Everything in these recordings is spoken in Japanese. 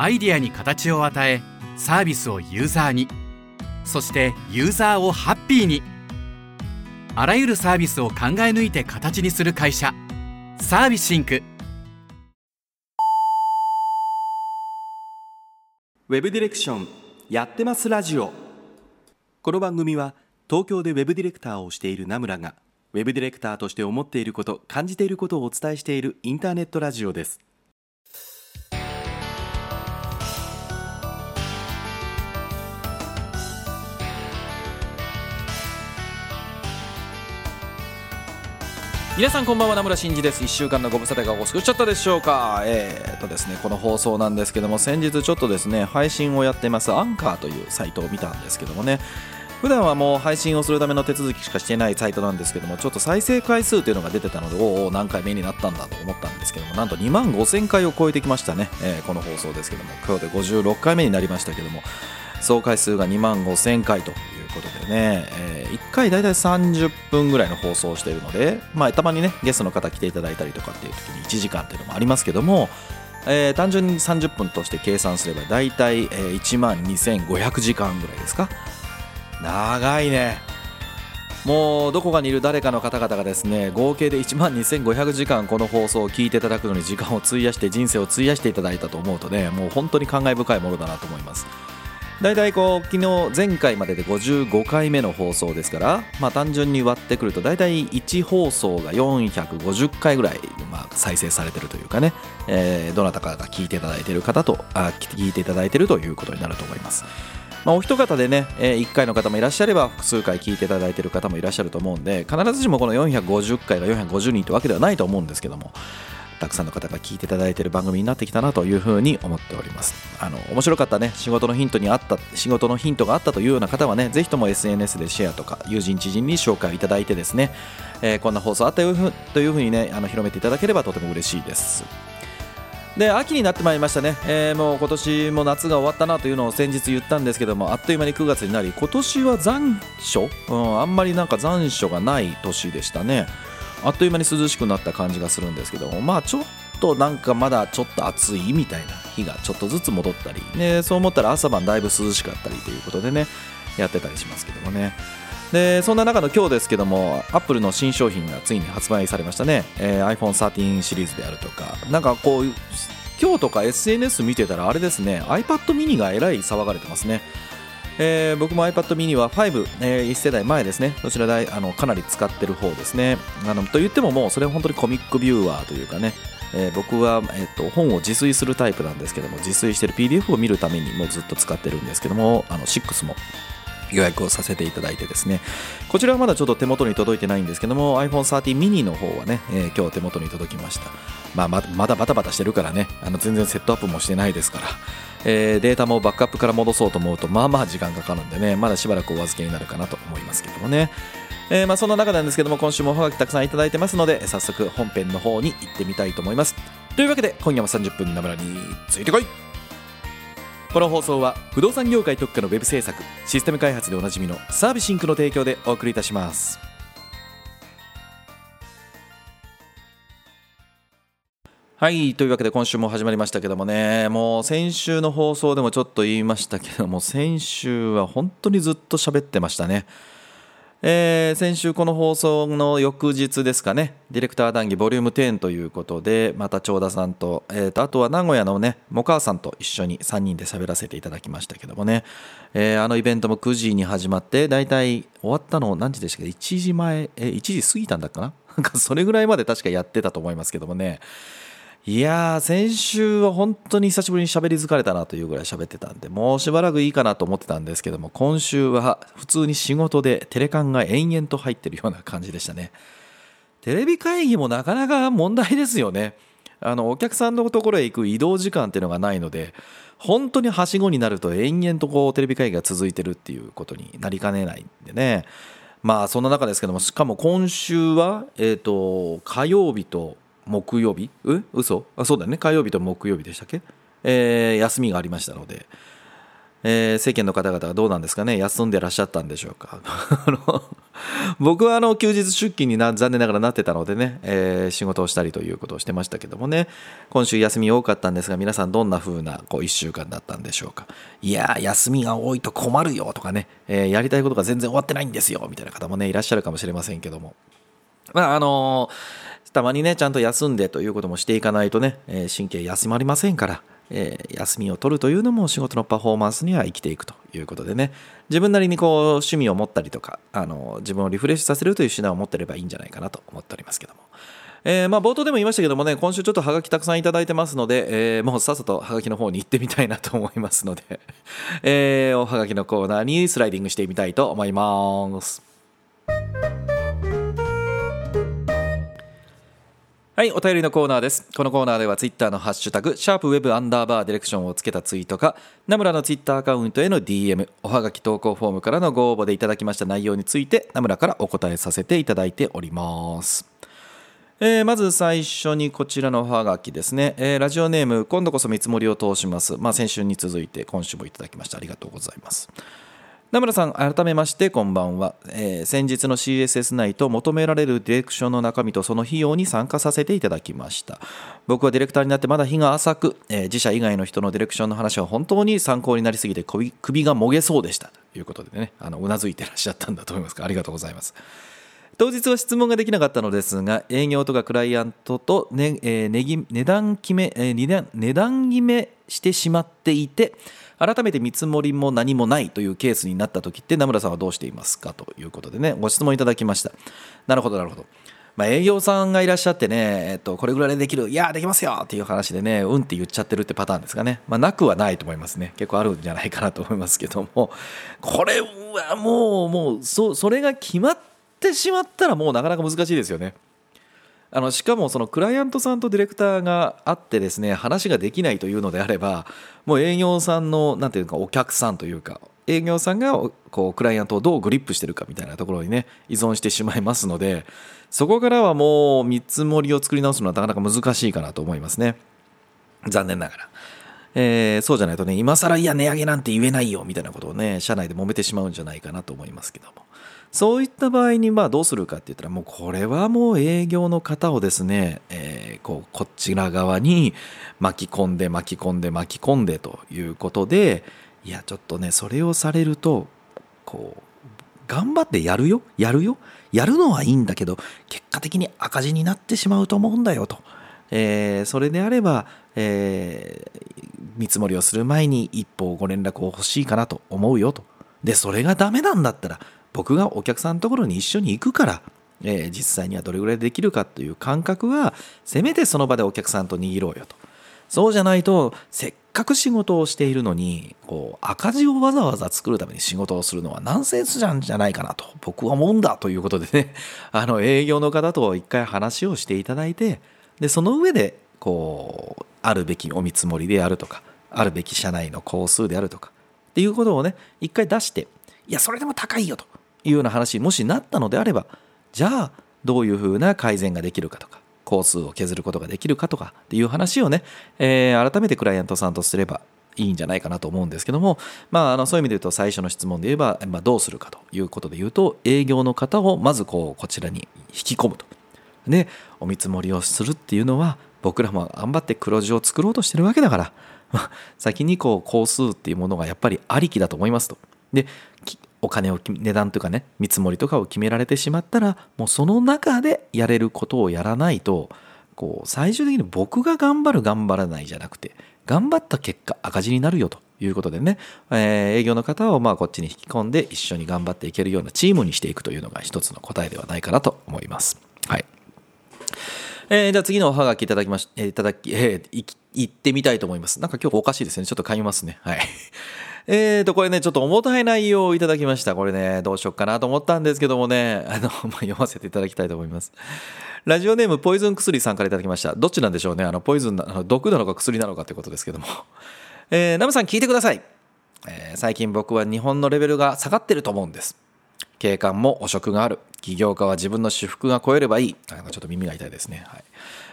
アイデアに形を与えサービスをユーザーに。そしてユーザーをハッピーに。あらゆるサービスを考え抜いて形にする会社。サービシンク。ウェブディレクションやってますラジオ。この番組は東京でウェブディレクターをしている名村がウェブディレクターとして思っていること感じていることをお伝えしているインターネットラジオです。皆さんこんばんは名村真司です。1週間のご無沙汰がお過ごしちゃったでしょうか。えー、っとですねこの放送なんですけども先日ちょっとですね配信をやってますアンカーというサイトを見たんですけどもね。普段はもう配信をするための手続きしかしてないサイトなんですけどもちょっと再生回数というのが出てたのでおお何回目になったんだと思ったんですけどもなんと2万5000回を超えてきましたね、えー、この放送ですけども。今日で56回目になりましたけども。総回数が2万5000回とことでね、えー、1回大体30分ぐらいの放送をしているので、まあ、たまにねゲストの方来ていただいたりとかっていう時に1時間っていうのもありますけどもえー、単純に30分として計算すれば大体、えー、1万2500時間ぐらいですか？長いね。もうどこかにいる誰かの方々がですね合計で1万2500時間この放送を聞いていただくのに時間を費やして人生を費やしていただいたと思うとねもう本当に感慨深いものだなと思います。大体こう昨日前回までで55回目の放送ですから、まあ、単純に割ってくると大体1放送が450回ぐらい、まあ、再生されてるというかね、え、どなたかが聞いていただいている方とあ聞いていただいているということになると思います。まあ、お一方でね、え、1回の方もいらっしゃれば複数回聞いていただいている方もいらっしゃると思うんで必ずしもこの450回が450人というわけではないと思うんですけどもたくさんの方が聞いていただいている番組になってきたなというふうに思っております。あの面白かったね。仕事のヒントにあった仕事のヒントがあったというような方はねぜひとも SNS でシェアとか友人知人に紹介いただいてですね、えー、こんな放送あったよというふうにねあの広めていただければとても嬉しいです。で秋になってまいりましたね、えー、もう今年も夏が終わったなというのを先日言ったんですけどもあっという間に9月になり今年は残暑、うん、あんまりなんか残暑がない年でしたね。あっという間に涼しくなった感じがするんですけどまあちょっとなんかまだちょっと暑いみたいな日がちょっとずつ戻ったり、ね、そう思ったら朝晩だいぶ涼しかったりということでねやってたりしますけどもね。でそんな中の今日ですけどもアップルの新商品がついに発売されましたね、えー、iPhone13 シリーズであるとかなんかこう今日とか SNS 見てたらあれですね iPad mini がえらい騒がれてますね。えー、僕も iPad mini は5、えー、1世代前ですね、そちらであのかなり使ってる方ですね。あのと言ってももうそれは本当にコミックビューワーというかね、えー、僕は、えーと、本を自炊するタイプなんですけども、自炊してる PDF を見るためにもうずっと使ってるんですけども、あの6も予約をさせていただいてですね。こちらはまだちょっと手元に届いてないんですけども iPhone13 mini の方はね、えー、今日手元に届きました、まあ、まだバタバタしてるからね。あの全然セットアップもしてないですから。えー、データもバックアップから戻そうと思うとまあまあ時間かかるんでね。まだしばらくお預けになるかなと思いますけどもね。えー、まあそんな中なんですけども今週もおはがきたくさんいただいてますので早速本編の方に行ってみたいと思います。というわけで今夜も30分なむらについてこい。この放送は不動産業界特化のウェブ制作システム開発でおなじみのサービスシンクの提供でお送りいたします。はいというわけで今週も始まりましたけどもね。もう先週の放送でもちょっと言いましたけども先週は本当にずっと喋ってましたね。えー、先週この放送の翌日ですかね。ディレクター談義ボリューム10ということでまた長田さんと,、えーと、あとは名古屋のねもかさんと一緒に3人で喋らせていただきましたけどもね、えー、あのイベントも9時に始まって大体終わったの何時でしたっけ？1時前、え、1時過ぎたんだっかな？それぐらいまで確かやってたと思いますけどもね。いやー、先週は本当に久しぶりに喋り疲れたなというぐらい喋ってたんで、もうしばらくいいかなと思ってたんですけども、今週は普通に仕事でテレカンが延々と入ってるような感じでしたね。テレビ会議もなかなか問題ですよね。あの、お客さんのところへ行く移動時間っていうのがないので、本当にはしごになると延々とこうテレビ会議が続いてるっていうことになりかねないんでね。まあそんな中ですけども、しかも今週は、えっ、ー、と、火曜日と木曜日？う？嘘？あそうだね。火曜日と木曜日でしたっけ、えー、休みがありましたので、えー、世間の方々はどうなんですかね？休んでらっしゃったんでしょうか？僕はあの休日出勤にな残念ながらなってたのでね、えー仕事をしたりということをしてましたけどもね。今週休み多かったんですが皆さんどんな風なこう1週間だったんでしょうか？いやー休みが多いと困るよとかね、えーやりたいことが全然終わってないんですよみたいな方もねいらっしゃるかもしれませんけども。まああのーたまにねちゃんと休んでということもしていかないとね、え神経休まりませんから、え休みを取るというのも仕事のパフォーマンスには生きていくということでね自分なりにこう趣味を持ったりとか、あの自分をリフレッシュさせるという手段を持ってればいいんじゃないかなと思っておりますけども。えーまあ、冒頭でも言いましたけどもね今週ちょっとハガキたくさんいただいてますので、えーもうさっさとハガキの方に行ってみたいなと思いますので、えーおハガキのコーナーにスライディングしてみたいと思います。はい、お便りのコーナーです。このコーナーではツイッターのハッシュタグ、シャープウェブアンダーバーディレクションをつけたツイートか、ナムラのツイッターアカウントへの DM、おはがき投稿フォームからのご応募でいただきました。内容について、ナムラからお答えさせていただいております。えーまず最初にこちらのおはがきですね、えーラジオネーム今度こそ見積もりを通します、まあ、先週に続いて今週もいただきましてありがとうございます。名村さん改めましてこんばんは、えー先日の CSS 内と求められるディレクションの中身とその費用に参加させていただきました。僕はディレクターになってまだ日が浅く、えー自社以外の人のディレクションの話は本当に参考になりすぎて首首がもげそうでした。ということでねあのうなずいてらっしゃったんだと思います。がありがとうございます。当日は質問ができなかったのですが営業とかクライアントと、値段決め、値段決めしてしまっていて改めて見積もりも何もないというケースになった時って名村さんはどうしていますかということでねご質問いただきましたなるほどなるほどまあ、営業さんがいらっしゃってね、えっと、これぐらいでできる、いや、できますよっていう話でね、うんって言っちゃってるってパターンですかね。まあ、なくはないと思いますね。結構あるんじゃないかなと思いますけども、これはもう、もう、そそれが決まってしまったら、もうなかなか難しいですよね。あのしかもそのクライアントさんとディレクターがあってですね話ができないというのであればもう営業さんのなんていうかお客さんというか営業さんがこうクライアントをどうグリップしてるかみたいなところにね依存してしまいますのでそこからはもう見積もりを作り直すのはなかなか難しいかなと思いますね残念ながら。えーそうじゃないとね今更いや値上げなんて言えないよみたいなことをね社内で揉めてしまうんじゃないかなと思いますけどもそういった場合にまあどうするかって言ったらもうこれはもう営業の方をですね、えーこうこちら側に巻き込んで巻き込んで巻き込んでということでいやちょっとねそれをされるとこう頑張ってやるよやるよやるのはいいんだけど結果的に赤字になってしまうと思うんだよと、えーそれであれば、えー見積もりをする前に一歩ご連絡を欲しいかなと思うよと。でそれがダメなんだったら僕がお客さんのところに一緒に行くから、えー実際にはどれぐらいできるかという感覚はせめてその場でお客さんと握ろうよと。そうじゃないとせっかく仕事をしているのにこう赤字をわざわざ作るために仕事をするのはナンセンスじゃんじゃないかなと僕は思うんだということでね。あの営業の方と一回話をしていただいてでその上でこうあるべきお見積もりであるとかあるべき社内の工数であるとかっていうことをね一回出していやそれでも高いよと。いうような話もしなったのであればじゃあどういうふうな改善ができるかとか工数を削ることができるかとかっていう話をね、えー改めてクライアントさんとすればいいんじゃないかなと思うんですけども、まあ、あのそういう意味で言うと最初の質問で言えば、まあ、どうするかということで言うと営業の方をまずこうこちらに引き込むと。でお見積もりをするっていうのは僕らも頑張って黒字を作ろうとしてるわけだからまあ先にこう工数っていうものがやっぱりありきだと思いますと。でお金を値段とかね見積もりとかを決められてしまったらもうその中でやれることをやらないとこう最終的に僕が頑張る頑張らないじゃなくて頑張った結果赤字になるよということでね、えー営業の方をまあこっちに引き込んで一緒に頑張っていけるようなチームにしていくというのが一つの答えではないかなと思います。はいえーじゃあ次のおはがきいただきまし、えーいただき、えーい行ってみたいと思います。なんか今日おかしいですね。ちょっと噛みますね。はい。えーと、これね、ちょっと重たい内容をいただきました。これね、どうしようかなと思ったんですけどもね、あの、まあ、読ませていただきたいと思います。ラジオネーム、ポイズン薬さんからいただきました。どっちなんでしょうね。あの、ポイズンな、あの毒なのか薬なのかということですけども。えーナムさん聞いてください。えー最近僕は日本のレベルが下がってると思うんです。警官も汚職がある起業家は自分の私服が超えればいいなんかちょっと耳が痛いですね、はい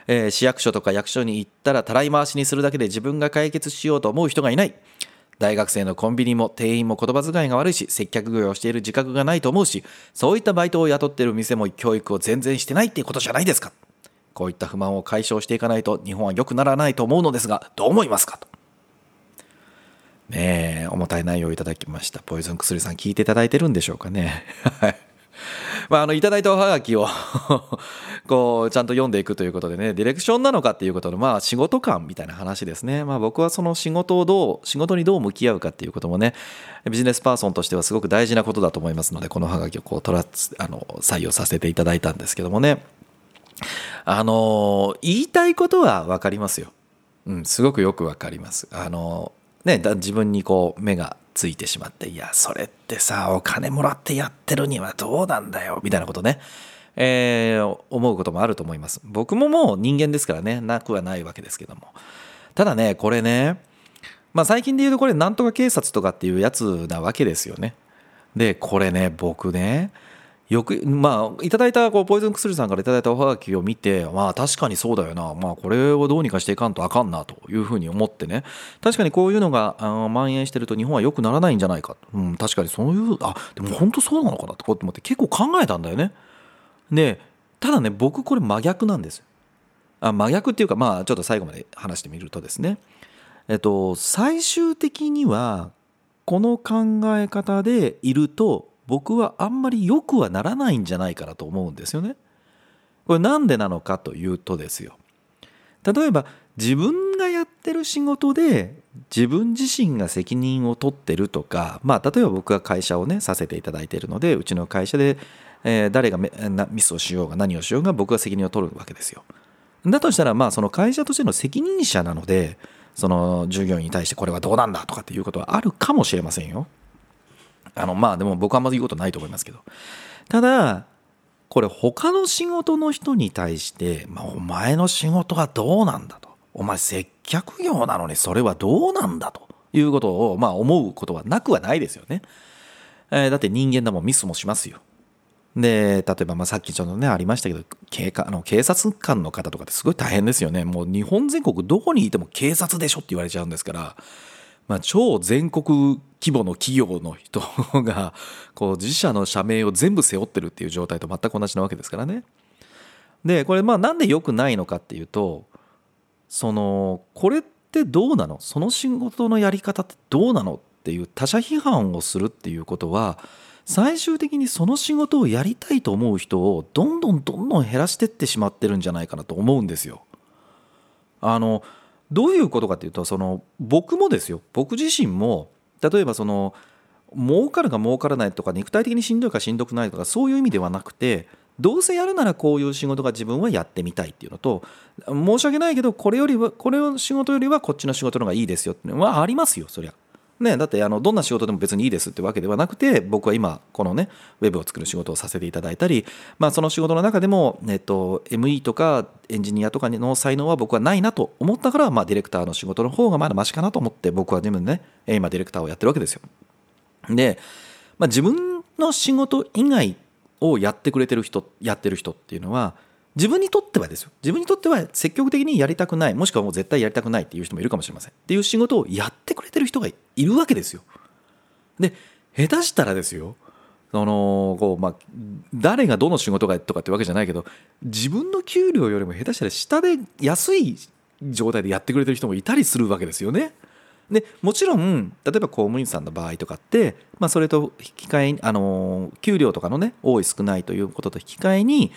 えー市役所とか役所に行ったらたらい回しにするだけで自分が解決しようと思う人がいない大学生のコンビニも店員も言葉遣いが悪いし接客業をしている自覚がないと思うしそういったバイトを雇っている店も教育を全然してないっていうことじゃないですか。こういった不満を解消していかないと日本は良くならないと思うのですがどう思いますかと。ねえ重たい内容をいただきました。ポイズン薬さん聞いていただいてるんでしょうかね。まあ、あのいただいたおはがきを こうちゃんと読んでいくということでねディレクションなのかっていうことのまあ仕事感みたいな話ですね、まあ、僕はその仕事をどう仕事にどう向き合うかっていうこともねビジネスパーソンとしてはすごく大事なことだと思いますのでこのはがきをこうトラあの採用させていただいたんですけどもね。あの言いたいことは分かりますよ、うん、すごくよく分かります。あのね自分にこう目がついてしまっていやそれってさお金もらってやってるにはどうなんだよみたいなことね、えー、思うこともあると思います。僕ももう人間ですからねなくはないわけですけども。ただねこれねまあ最近で言うとこれなんとか警察とかっていうやつなわけですよね。でこれね僕ねよくまあいただいたこうポイズン薬さんからいただいたおはがきを見てまあ確かにそうだよな。まあこれをどうにかしていかんとあかんなというふうに思ってね。確かにこういうのが蔓延してると日本は良くならないんじゃないか、うん、確かにそういうあでも本当そうなのかなってこう思って結構考えたんだよね。でただね僕これ真逆なんです。あ真逆っていうかまあちょっと最後まで話してみるとですね。えっと最終的にはこの考え方でいると僕はあんまり良くはならないんじゃないかなと思うんですよね。これなんでなのかというとですよ。例えば自分がやってる仕事で自分自身が責任を取ってるとか、まあ、例えば僕が会社をねさせていただいているのでうちの会社で、え、誰がミスをしようが何をしようが僕が責任を取るわけですよ。だとしたらまあその会社としての責任者なのでその従業員に対してこれはどうなんだとかっていうことはあるかもしれませんよ。あのまあでも僕はあんまり言うことないと思いますけど。ただこれ他の仕事の人に対して、まあ、お前の仕事はどうなんだと。お前接客業なのにそれはどうなんだと。いうことを、まあ、思うことはなくはないですよね、えー、だって人間だもんミスもしますよ。で例えばまあさっきちょっとねありましたけど警あの警察官の方とかってすごい大変ですよね。もう日本全国どこにいても警察でしょって言われちゃうんですから。まあ、超全国規模の企業の人が こう自社の社名を全部背負ってるっていう状態と全く同じなわけですからね。でこれまあなんで良くないのかっていうとそのこれってどうなの？その仕事のやり方ってどうなのっていう他者批判をするっていうことは最終的にその仕事をやりたいと思う人をどんどんどんどん減らしてってしまってるんじゃないかなと思うんですよ。あのどういうことかというとその僕もですよ僕自身も例えばその儲かるか儲からないとか肉体的にしんどいかしんどくないとかそういう意味ではなくてどうせやるならこういう仕事が自分はやってみたいっていうのと申し訳ないけどこれよりはこれを仕事よりはこっちの仕事の方がいいですよっていうのはありますよそりゃ。ね、だってあのどんな仕事でも別にいいですってわけではなくて僕は今このねウェブを作る仕事をさせていただいたり、まあ、その仕事の中でも、えっと、ME とかエンジニアとかの才能は僕はないなと思ったから、まあ、ディレクターの仕事の方がまだマシかなと思って僕は自分ね今ディレクターをやってるわけですよ。で、まあ、自分の仕事以外をやってくれてる人やってる人っていうのは自分にとってはですよ。自分にとっては積極的にやりたくない。もしくはもう絶対やりたくないっていう人もいるかもしれません。っていう仕事をやってくれてる人がいるわけですよ。で下手したらですよ。そのこうまあ誰がどの仕事がとかってわけじゃないけど自分の給料よりも下手したら下で安い状態でやってくれてる人もいたりするわけですよね。でもちろん例えば公務員さんの場合とかって、まあ、それと引き換えあの給料とかのね多い少ないということと引き換えに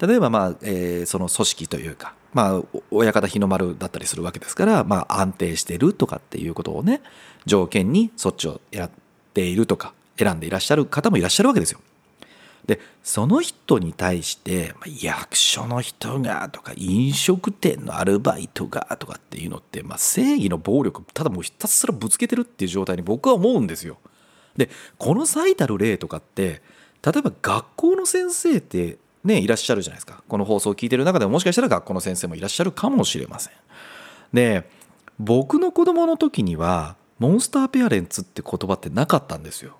例えば、まあえー、その組織というか、まあ、親方日の丸だったりするわけですから、まあ、安定してるとかっていうことをね条件にそっちをやっているとか選んでいらっしゃる方もいらっしゃるわけですよ。でその人に対して役所の人がとか飲食店のアルバイトがとかっていうのって、まあ、正義の暴力ただもうひたすらぶつけてるっていう状態に僕は思うんですよ。でこの最たる例とかって例えば学校の先生ってね、いらっしゃるじゃないですか。この放送を聞いてる中でももしかしたら学校の先生もいらっしゃるかもしれません。で、僕の子供の時には、モンスターペアレンツって言葉ってなかったんですよ。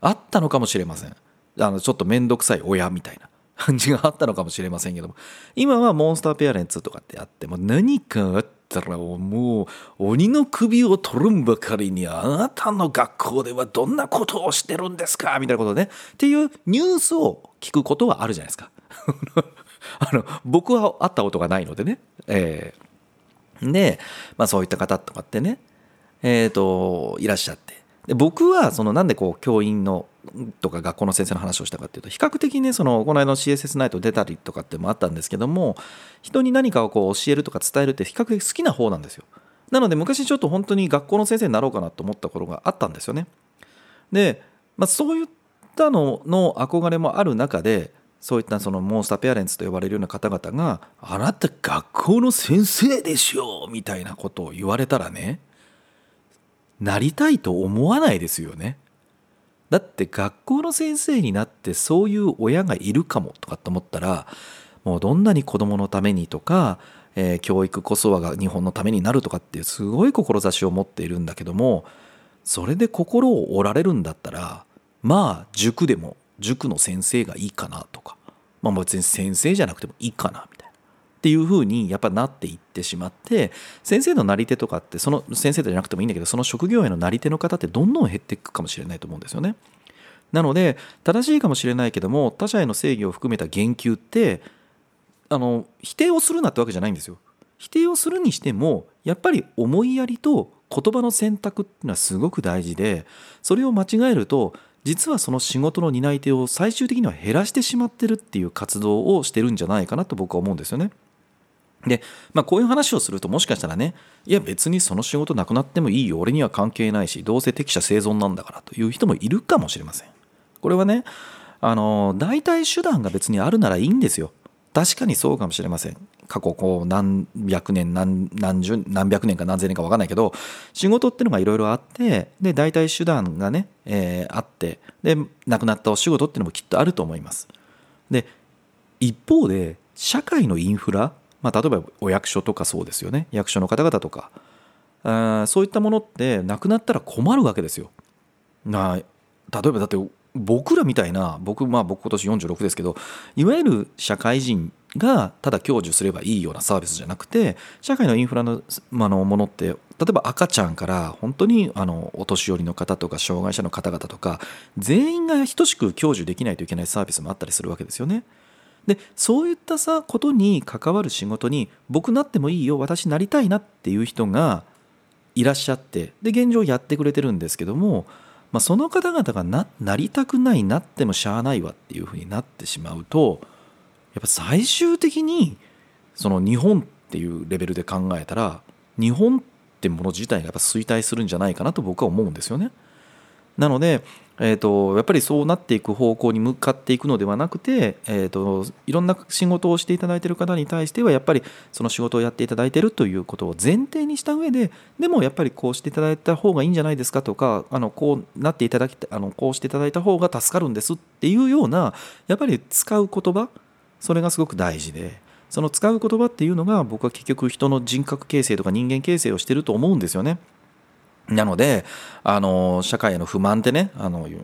あったのかもしれません。あの、ちょっと面倒くさい親みたいな 感じがあったのかもしれませんけども、今はモンスターペアレンツとかってあっても何かあっったらもう鬼の首を取るんばかりにあなたの学校ではどんなことをしてるんですか？みたいなことね。っていうニュースを聞くことはあるじゃないですか。あの僕は会ったことがないのでね、えー、で、まあ、そういった方とかってねえーと、いらっしゃって。で僕はそのなんでこう教員のとか学校の先生の話をしたかっていうと比較的ねそのこの間の CSS ナイト出たりとかってもあったんですけども人に何かをこう教えるとか伝えるって比較的好きな方なんですよなので昔ちょっと本当に学校の先生になろうかなと思った頃があったんですよねで、まあ、そういったのの憧れもある中でそういったそのモンスターペアレンツと呼ばれるような方々が「あなた学校の先生でしょ」みたいなことを言われたらねなりたいと思わないですよね。だって学校の先生になってそういう親がいるかもとかって思ったらもうどんなに子供のためにとか、えー、教育こそはが日本のためになるとかっていうすごい志を持っているんだけどもそれで心を折られるんだったらまあ塾でも塾の先生がいいかなとかまあ別に先生じゃなくてもいいかなみたいな。っていうふうにやっぱなっていってしまって先生のなり手とかってその先生じゃなくてもいいんだけどその職業へのなり手の方ってどんどん減っていくかもしれないと思うんですよね。なので正しいかもしれないけども他者への正義を含めた言及ってあの否定をするなってわけじゃないんですよ。否定をするにしてもやっぱり思いやりと言葉の選択っていうのはすごく大事でそれを間違えると実はその仕事の担い手を最終的には減らしてしまってるっていう活動をしてるんじゃないかなと僕は思うんですよね。で、まあ、こういう話をするともしかしたらねいや別にその仕事なくなってもいいよ。俺には関係ないしどうせ適者生存なんだからという人もいるかもしれません。これはねあの代替手段が別にあるならいいんですよ。確かにそうかもしれません。過去こう何百年何何十何百年か何千年か分かんないけど仕事っていうのがいろいろあってで代替手段がね、えー、あってで亡くなったお仕事っていうのもきっとあると思います。で一方で社会のインフラまあ、例えばお役所とかそうですよね役所の方々とかあそういったものってなくなったら困るわけですよ。な例えばだって僕らみたいな僕まあ僕今年46ですけどいわゆる社会人がただ享受すればいいようなサービスじゃなくて社会のインフラの,、まあのものって例えば赤ちゃんから本当にあのお年寄りの方とか障害者の方々とか全員が等しく享受できないといけないサービスもあったりするわけですよね。でそういったさことに関わる仕事に僕なってもいいよ私なりたいなっていう人がいらっしゃってで現状やってくれてるんですけども、まあ、その方々がななりたくないなってもしゃあないわっていうふうになってしまうとやっぱ最終的にその日本っていうレベルで考えたら日本ってもの自体がやっぱ衰退するんじゃないかなと僕は思うんですよね。なのでえーと、やっぱりそうなっていく方向に向かっていくのではなくて、えーと、いろんな仕事をしていただいている方に対してはやっぱりその仕事をやっていただいているということを前提にした上ででもやっぱりこうしていただいた方がいいんじゃないですかとかあのこうなっていただきあのこうしていただいた方が助かるんですっていうようなやっぱり使う言葉それがすごく大事で。その使う言葉っていうのが僕は結局人の人格形成とか人間形成をしてると思うんですよね。なので、あの、社会への不満ってね、あの、い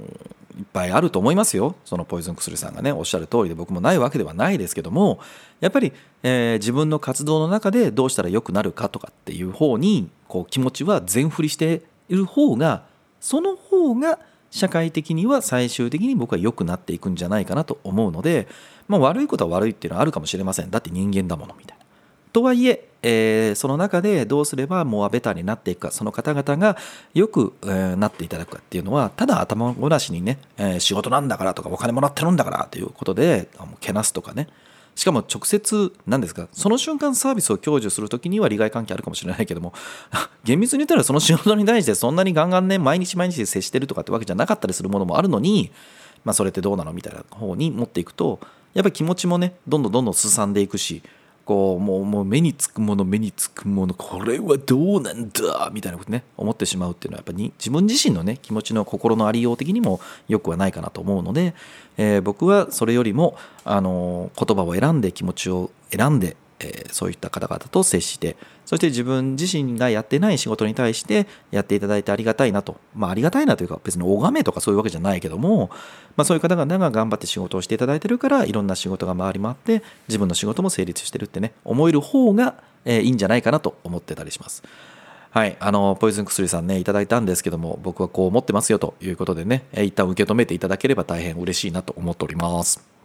っぱいあると思いますよ。そのポイズン薬さんがね、おっしゃる通りで僕もないわけではないですけども、やっぱり、えー、自分の活動の中でどうしたら良くなるかとかっていう方に、こう気持ちは全振りしている方が、その方が社会的には最終的に僕は良くなっていくんじゃないかなと思うので、まあ悪いことは悪いっていうのはあるかもしれません。だって人間だものみたいな。とはいええー、その中でどうすればモアベターになっていくかその方々がよく、えー、なっていただくかっていうのはただ頭ごなしにね、えー、仕事なんだからとかお金もらってるんだからということでけなすとかね。しかも直接何ですかその瞬間サービスを享受する時には利害関係あるかもしれないけども 厳密に言ったらその仕事に対してそんなにガンガンね毎日毎日接してるとかってわけじゃなかったりするものもあるのに、まあ、それってどうなのみたいな方に持っていくとやっぱり気持ちもねどんどんどんどんすさんでいくしこうもうもう目につくもの目につくものこれはどうなんだみたいなことね思ってしまうっていうのはやっぱり自分自身のね気持ちの心のありよう的にもよくはないかなと思うので、えー、僕はそれよりもあの言葉を選んで気持ちを選んでえー、そういった方々と接してそして自分自身がやってない仕事に対してやっていただいてありがたいなと、まあ、ありがたいなというか別に拝めとかそういうわけじゃないけども、まあ、そういう方々が頑張って仕事をしていただいてるからいろんな仕事が回り回って自分の仕事も成立してるってね思える方がえーいいんじゃないかなと思ってたりします。はい、あのポイズン薬さんねいただいたんですけども僕はこう思ってますよということでね、えー一旦受け止めていただければ大変嬉しいなと思っております。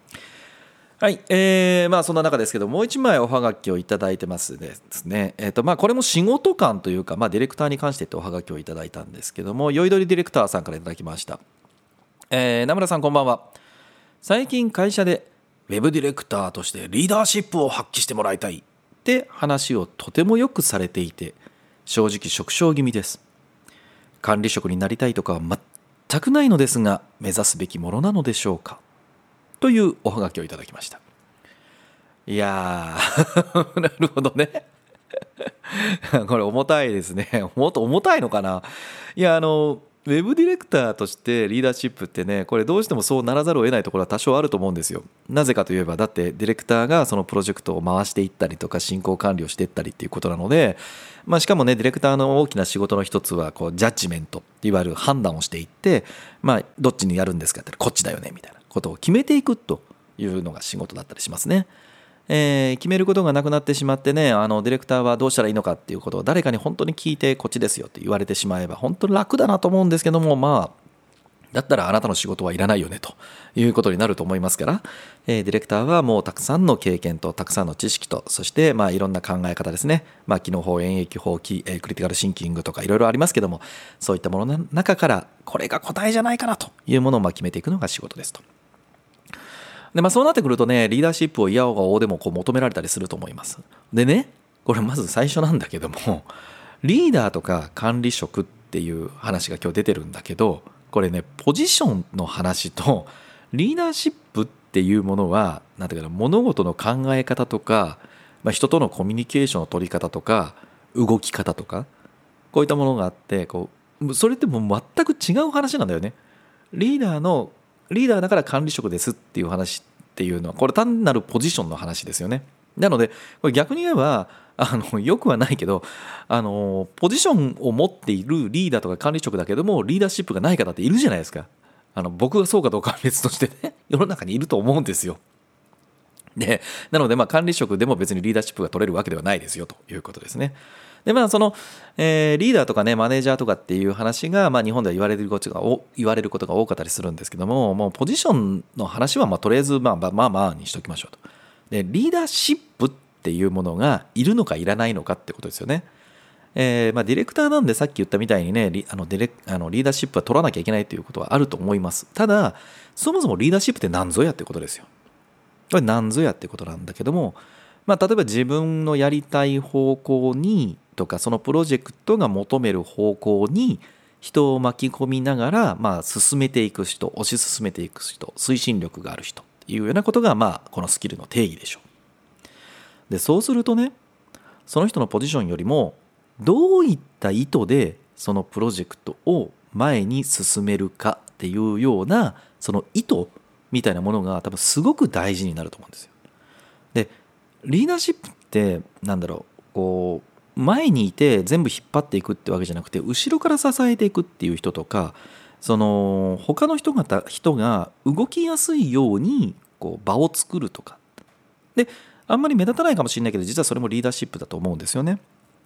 はい、えー、まあそんな中ですけどもう一枚おはがきをいただいてますですね。えっ、とまあこれも仕事感というかまあディレクターに関してっておはがきをいただいたんですけども、よいどりディレクターさんからいただきました。えー、名村さんこんばんは。最近会社でウェブディレクターとしてリーダーシップを発揮してもらいたいって話をとてもよくされていて、正直職傷気味です。管理職になりたいとかは全くないのですが、目指すべきものなのでしょうか。というおはがきをいただきました。いやー なるほどね。これ重たいですね。もっと重たいのかな。いやあのウェブディレクターとしてリーダーシップってねこれどうしてもそうならざるを得ないところは多少あると思うんですよ。なぜかといえばだってディレクターがそのプロジェクトを回していったりとか進行管理をしていったりっていうことなのでまあ、しかもねディレクターの大きな仕事の一つはこうジャッジメントいわゆる判断をしていって、まあ、どっちにやるんですかってこっちだよねみたいな。ことを決めていくというのが仕事だったりしますね。えー決めることがなくなってしまってねあのディレクターはどうしたらいいのかっていうことを誰かに本当に聞いてこっちですよって言われてしまえば本当に楽だなと思うんですけどもまあだったらあなたの仕事はいらないよねということになると思いますから、えーディレクターはもうたくさんの経験とたくさんの知識とそしてまあいろんな考え方ですね、まあ、機能法演疫法キえークリティカルシンキングとかいろいろありますけどもそういったものの中からこれが答えじゃないかなというものをまあ決めていくのが仕事ですと。でまあ、そうなってくるとねリーダーシップを嫌おうがおでもこう求められたりすると思います。でねこれまず最初なんだけども リーダーとか管理職っていう話が今日出てるんだけどこれねポジションの話とリーダーシップっていうものはなんていうかな物事の考え方とか、まあ、人とのコミュニケーションの取り方とか動き方とかこういったものがあってこうそれってもう全く違う話なんだよね。リーダーのリーダーだから管理職ですっていう話っていうのはこれ単なるポジションの話ですよね。なのでこれ逆に言えばあのよくはないけどあのポジションを持っているリーダーとか管理職だけどもリーダーシップがない方っているじゃないですか。あの僕がそうかどうかは別としてね 世の中にいると思うんですよ。でなのでまあ管理職でも別にリーダーシップが取れるわけではないですよということですね。でまあその、えーリーダーとかねマネージャーとかっていう話が、まあ、日本では言われることが言われることが多かったりするんですけどももうポジションの話はまあとりあえずまあまあまあにしときましょうと。でリーダーシップっていうものがいるのかいらないのかってことですよね。えーまあ、ディレクターなんでさっき言ったみたいにねリあのディレあのリーダーシップは取らなきゃいけないということはあると思いますただそもそもリーダーシップって何ぞやってことですよこれ何ぞやってことなんだけども、まあ、例えば自分のやりたい方向にとかそのプロジェクトが求める方向に人を巻き込みながら、まあ、進めていく人推し進めていく人推進力がある人っていうようなことが、まあ、このスキルの定義でしょうでそうするとねその人のポジションよりもどういった意図でそのプロジェクトを前に進めるかっていうようなその意図みたいなものが多分すごく大事になると思うんですよ。でリーダーシップってなんだろうこう前にいて全部引っ張っていくってわけじゃなくて後ろから支えていくっていう人とかその他の人が人が動きやすいようにこう場を作るとかであんまり目立たないかもしれないけど実はそれもリーダーシップだと思うんですよね。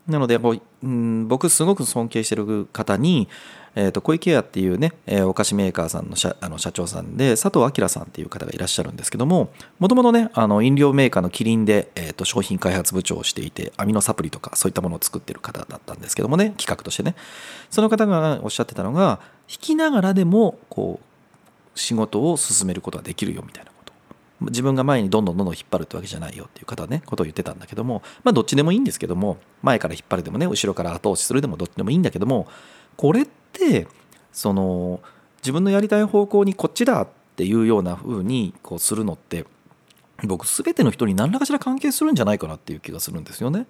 なのでこう、うん、僕すごく尊敬してる方に、えー、と小池屋っていうね、えーお菓子メーカーさんの社あの社長さんで佐藤明さんっていう方がいらっしゃるんですけどももともとねあの飲料メーカーのキリンで、えー、と商品開発部長をしていてアミノサプリとかそういったものを作ってる方だったんですけどもね企画としてね。その方がおっしゃってたのが弾きながらでもこう仕事を進めることができるよみたいな。自分が前にどんどんどんどん引っ張るってわけじゃないよっていう方ねことを言ってたんだけどもまあどっちでもいいんですけども前から引っ張るでもね後ろから後押しするでもどっちでもいいんだけどもこれってその自分のやりたい方向にこっちだっていうような風にこうするのって僕全ての人に何らかしら関係するんじゃないかなっていう気がするんですよね。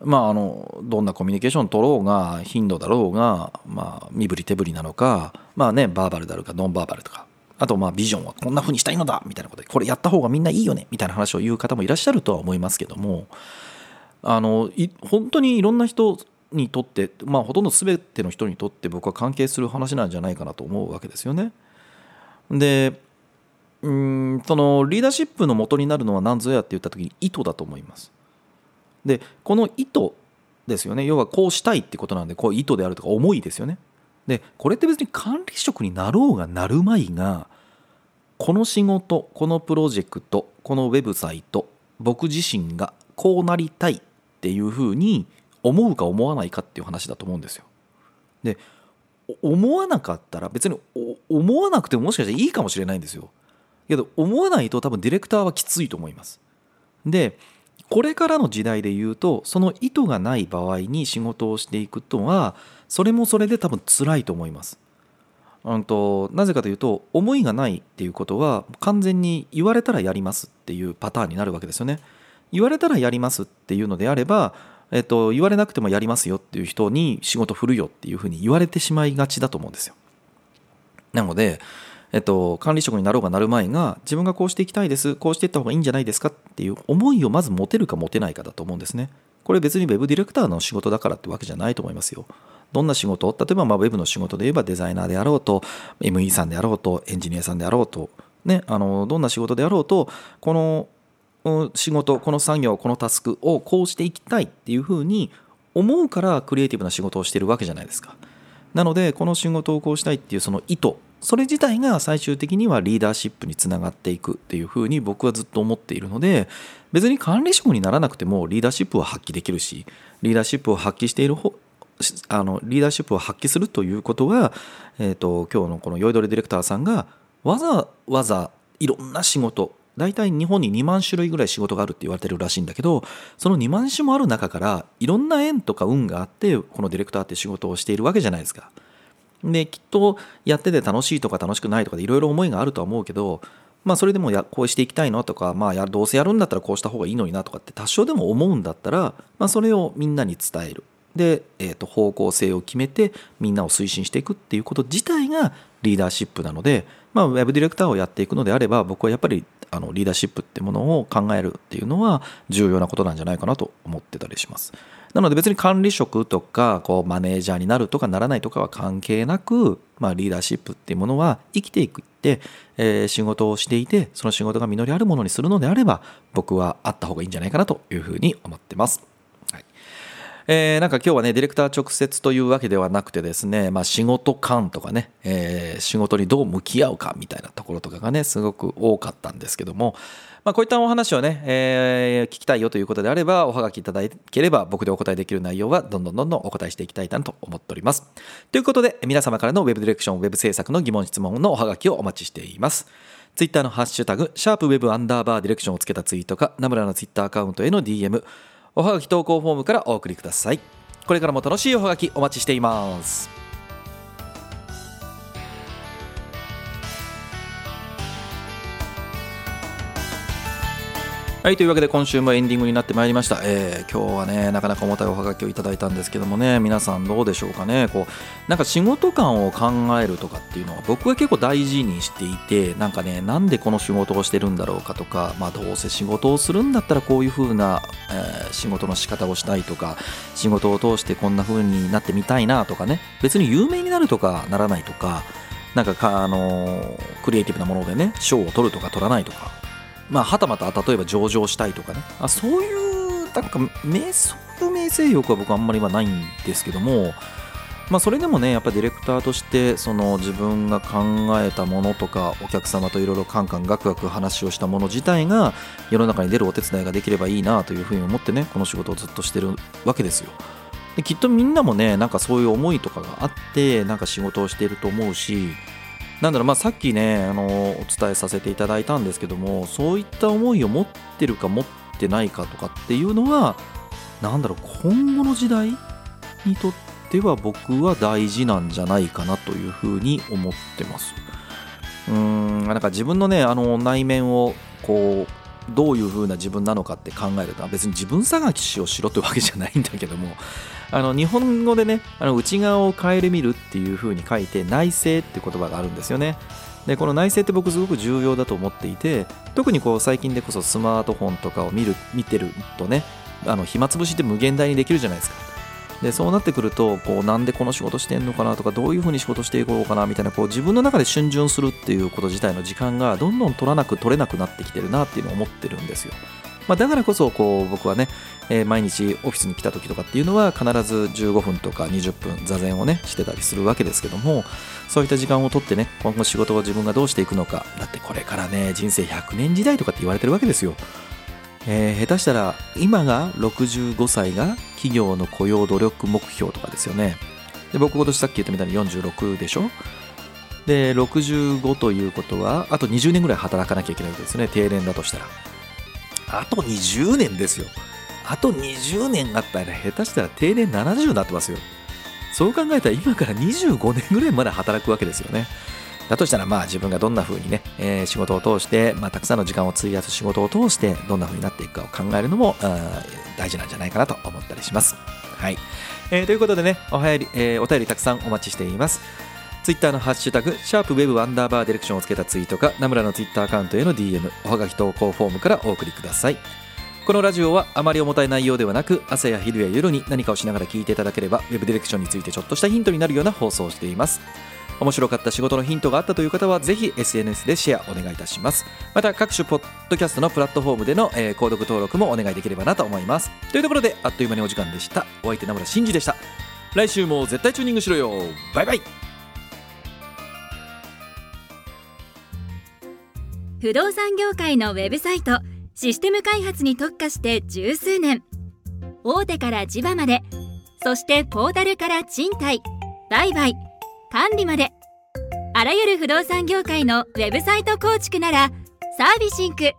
まあ、あのどんなコミュニケーション取ろうが頻度だろうが、まあ、身振り手振りなのか、まあね、バーバルだろうかノンバーバルとかあとまあビジョンはこんな風にしたいのだみたいなことでこれやった方がみんないいよねみたいな話を言う方もいらっしゃるとは思いますけどもあの本当にいろんな人にとって、まあ、ほとんど全ての人にとって僕は関係する話なんじゃないかなと思うわけですよね。でうんそのリーダーシップの元になるのは何ぞやって言った時に意図だと思います。でこの意図ですよね要はこうしたいってことなんでこう意図であるとか思いですよねでこれって別に管理職になろうがなるまいがこの仕事このプロジェクトこのウェブサイト僕自身がこうなりたいっていうふうに思うか思わないかっていう話だと思うんですよ。で思わなかったら別に思わなくてももしかしたらいいかもしれないんですよ。けど思わないと多分ディレクターはきついと思います。でこれからの時代で言うとその意図がない場合に仕事をしていくとはそれもそれで多分辛いと思います。うんとなぜかというと思いがないっていうことは完全に言われたらやりますっていうパターンになるわけですよね。言われたらやりますっていうのであれば、えっと、言われなくてもやりますよっていう人に仕事振るよっていうふうに言われてしまいがちだと思うんですよ。なので、えっと、管理職になろうがなる前が自分がこうしていきたいですこうしていった方がいいんじゃないですかっていう思いをまず持てるか持てないかだと思うんですね。これ別に Web ディレクターの仕事だからってわけじゃないと思いますよ。どんな仕事？例えばまあ Web の仕事で言えばデザイナーであろうと ME さんであろうとエンジニアさんであろうと、ね、あのどんな仕事であろうとこの仕事この作業このタスクをこうしていきたいっていうふうに思うからクリエイティブな仕事をしてるわけじゃないですか。なのでこの仕事をこうしたいっていうその意図それ自体が最終的にはリーダーシップにつながっていくっていうふうに僕はずっと思っているので別に管理職にならなくてもリーダーシップは発揮できるしリーダーシップを発揮しているあのリーダーシップを発揮するということは、えーと、今日のこの酔いどれディレクターさんがわざわざいろんな仕事大体日本に2万種類ぐらい仕事があるって言われてるらしいんだけどその2万種もある中からいろんな縁とか運があってこのディレクターって仕事をしているわけじゃないですか。できっとやってて楽しいとか楽しくないとかでいろいろ思いがあるとは思うけどまあそれでもやこうしていきたいのとかまあやどうせやるんだったらこうした方がいいのになとかって多少でも思うんだったら、まあ、それをみんなに伝えるで、えー、と方向性を決めてみんなを推進していくっていうこと自体がリーダーシップなので、まあ、ウェブディレクターをやっていくのであれば僕はやっぱりあのリーダーシップってものを考えるっていうのは重要なことなんじゃないかなと思ってたりします。なので別に管理職とかこうマネージャーになるとかならないとかは関係なく、まあ、リーダーシップっていうものは生きていくって、えー、仕事をしていてその仕事が実りあるものにするのであれば僕はあった方がいいんじゃないかなというふうに思ってます。えー、なんか今日はねディレクター直接というわけではなくてですね、まあ、仕事感とかね、えー、仕事にどう向き合うかみたいなところとかがねすごく多かったんですけども、まあ、こういったお話をね、えー、聞きたいよということであればおはがきいただければ僕でお答えできる内容はどんどんどんどんお答えしていきたいなと思っております。ということで皆様からの Web ディレクション Web 制作の疑問質問のおはがきをお待ちしています。ツイッターのハッシュタグ、シャープウェブアンダーバーディレクションをつけたツイートか、ナムラのツイッターアカウントへの DM、おはがき投稿フォームからお送りください。これからも楽しいおはがきお待ちしていますはいというわけで今週もエンディングになってまいりました、えー、今日はねなかなか重たいおはがきをいただいたんですけどもね皆さんどうでしょうかね。こうなんか仕事感を考えるとかっていうのは僕は結構大事にしていてなんかねなんでこの仕事をしてるんだろうかとかまあどうせ仕事をするんだったらこういう風な、えー、仕事の仕方をしたいとか仕事を通してこんな風になってみたいなとかね。別に有名になるとかならないとかなんか、あのー、クリエイティブなものでね賞を取るとか取らないとか。まあ、はたまた例えば上場したいとかねあそういうなんか名そういう名声欲は僕あんまりはないんですけども、まあ、それでもねやっぱディレクターとしてその自分が考えたものとかお客様といろいろカンカンガクガク話をしたもの自体が世の中に出るお手伝いができればいいなというふうに思ってねこの仕事をずっとしてるわけですよ。できっとみんなもねなんかそういう思いとかがあってなんか仕事をしていると思うしなんだろうまあ、さっきねあのお伝えさせていただいたんですけどもそういった思いを持ってるか持ってないかとかっていうのはなんだろう今後の時代にとっては僕は大事なんじゃないかなというふうに思ってます。うーんなんか自分のねあの内面をこうどういう風な自分なのかって考えると別に自分探しをしろってわけじゃないんだけどもあの日本語でねあの内側を顧みるっていう風に書いて内省って言葉があるんですよね。でこの内省って僕すごく重要だと思っていて特にこう最近でこそスマートフォンとかを見る見てるとねあの暇つぶしって無限大にできるじゃないですか。でそうなってくるとこうなんでこの仕事してんのかなとかどういうふうに仕事していこうかなみたいなこう自分の中で逡巡するっていうこと自体の時間がどんどん取らなく取れなくなってきてるなっていうのを思ってるんですよ。まあ、だからこそこう僕はね、えー毎日オフィスに来た時とかっていうのは必ず15分とか20分座禅をねしてたりするわけですけどもそういった時間をとってね今後仕事を自分がどうしていくのかだってこれからね人生100年時代とかって言われてるわけですよ。えー下手したら今が65歳が企業の雇用努力目標とかですよね。で僕今年さっき言ったみたいに46でしょ？で65ということはあと20年ぐらい働かなきゃいけないわけですね定年だとしたらあと20年ですよ。あと20年あったら下手したら定年70になってますよ。そう考えたら今から25年ぐらいまで働くわけですよね。だとしたらまあ自分がどんな風にね、えー仕事を通して、まあ、たくさんの時間を費やす仕事を通してどんな風になっていくかを考えるのも大事なんじゃないかなと思ったりします。はい、えーということでねおはやり、えーお便りたくさんお待ちしています。ツイッターのハッシュタグ、シャープウェブアンダーバーディレクションをつけたツイートか、ナムラのツイッターアカウントへの DM、おはがき投稿フォームからお送りください。このラジオはあまり重たい内容ではなく、朝や昼や夜に何かをしながら聞いていただければ、ウェブディレクションについてちょっとしたヒントになるような放送をしています。面白かった仕事のヒントがあったという方は、ぜひ SNS でシェアお願いいたします。また、各種ポッドキャストのプラットフォームでの、えー購読登録もお願いできればなと思います。というところで、あっという間にお時間でした。お相手、名村真司でした。来週も絶対チューニングしろよ。バイバイ。不動産業界のウェブサイトシステム開発に特化して十数年。大手から地場までそしてポータルから賃貸売買管理まであらゆる不動産業界のウェブサイト構築ならサービシンク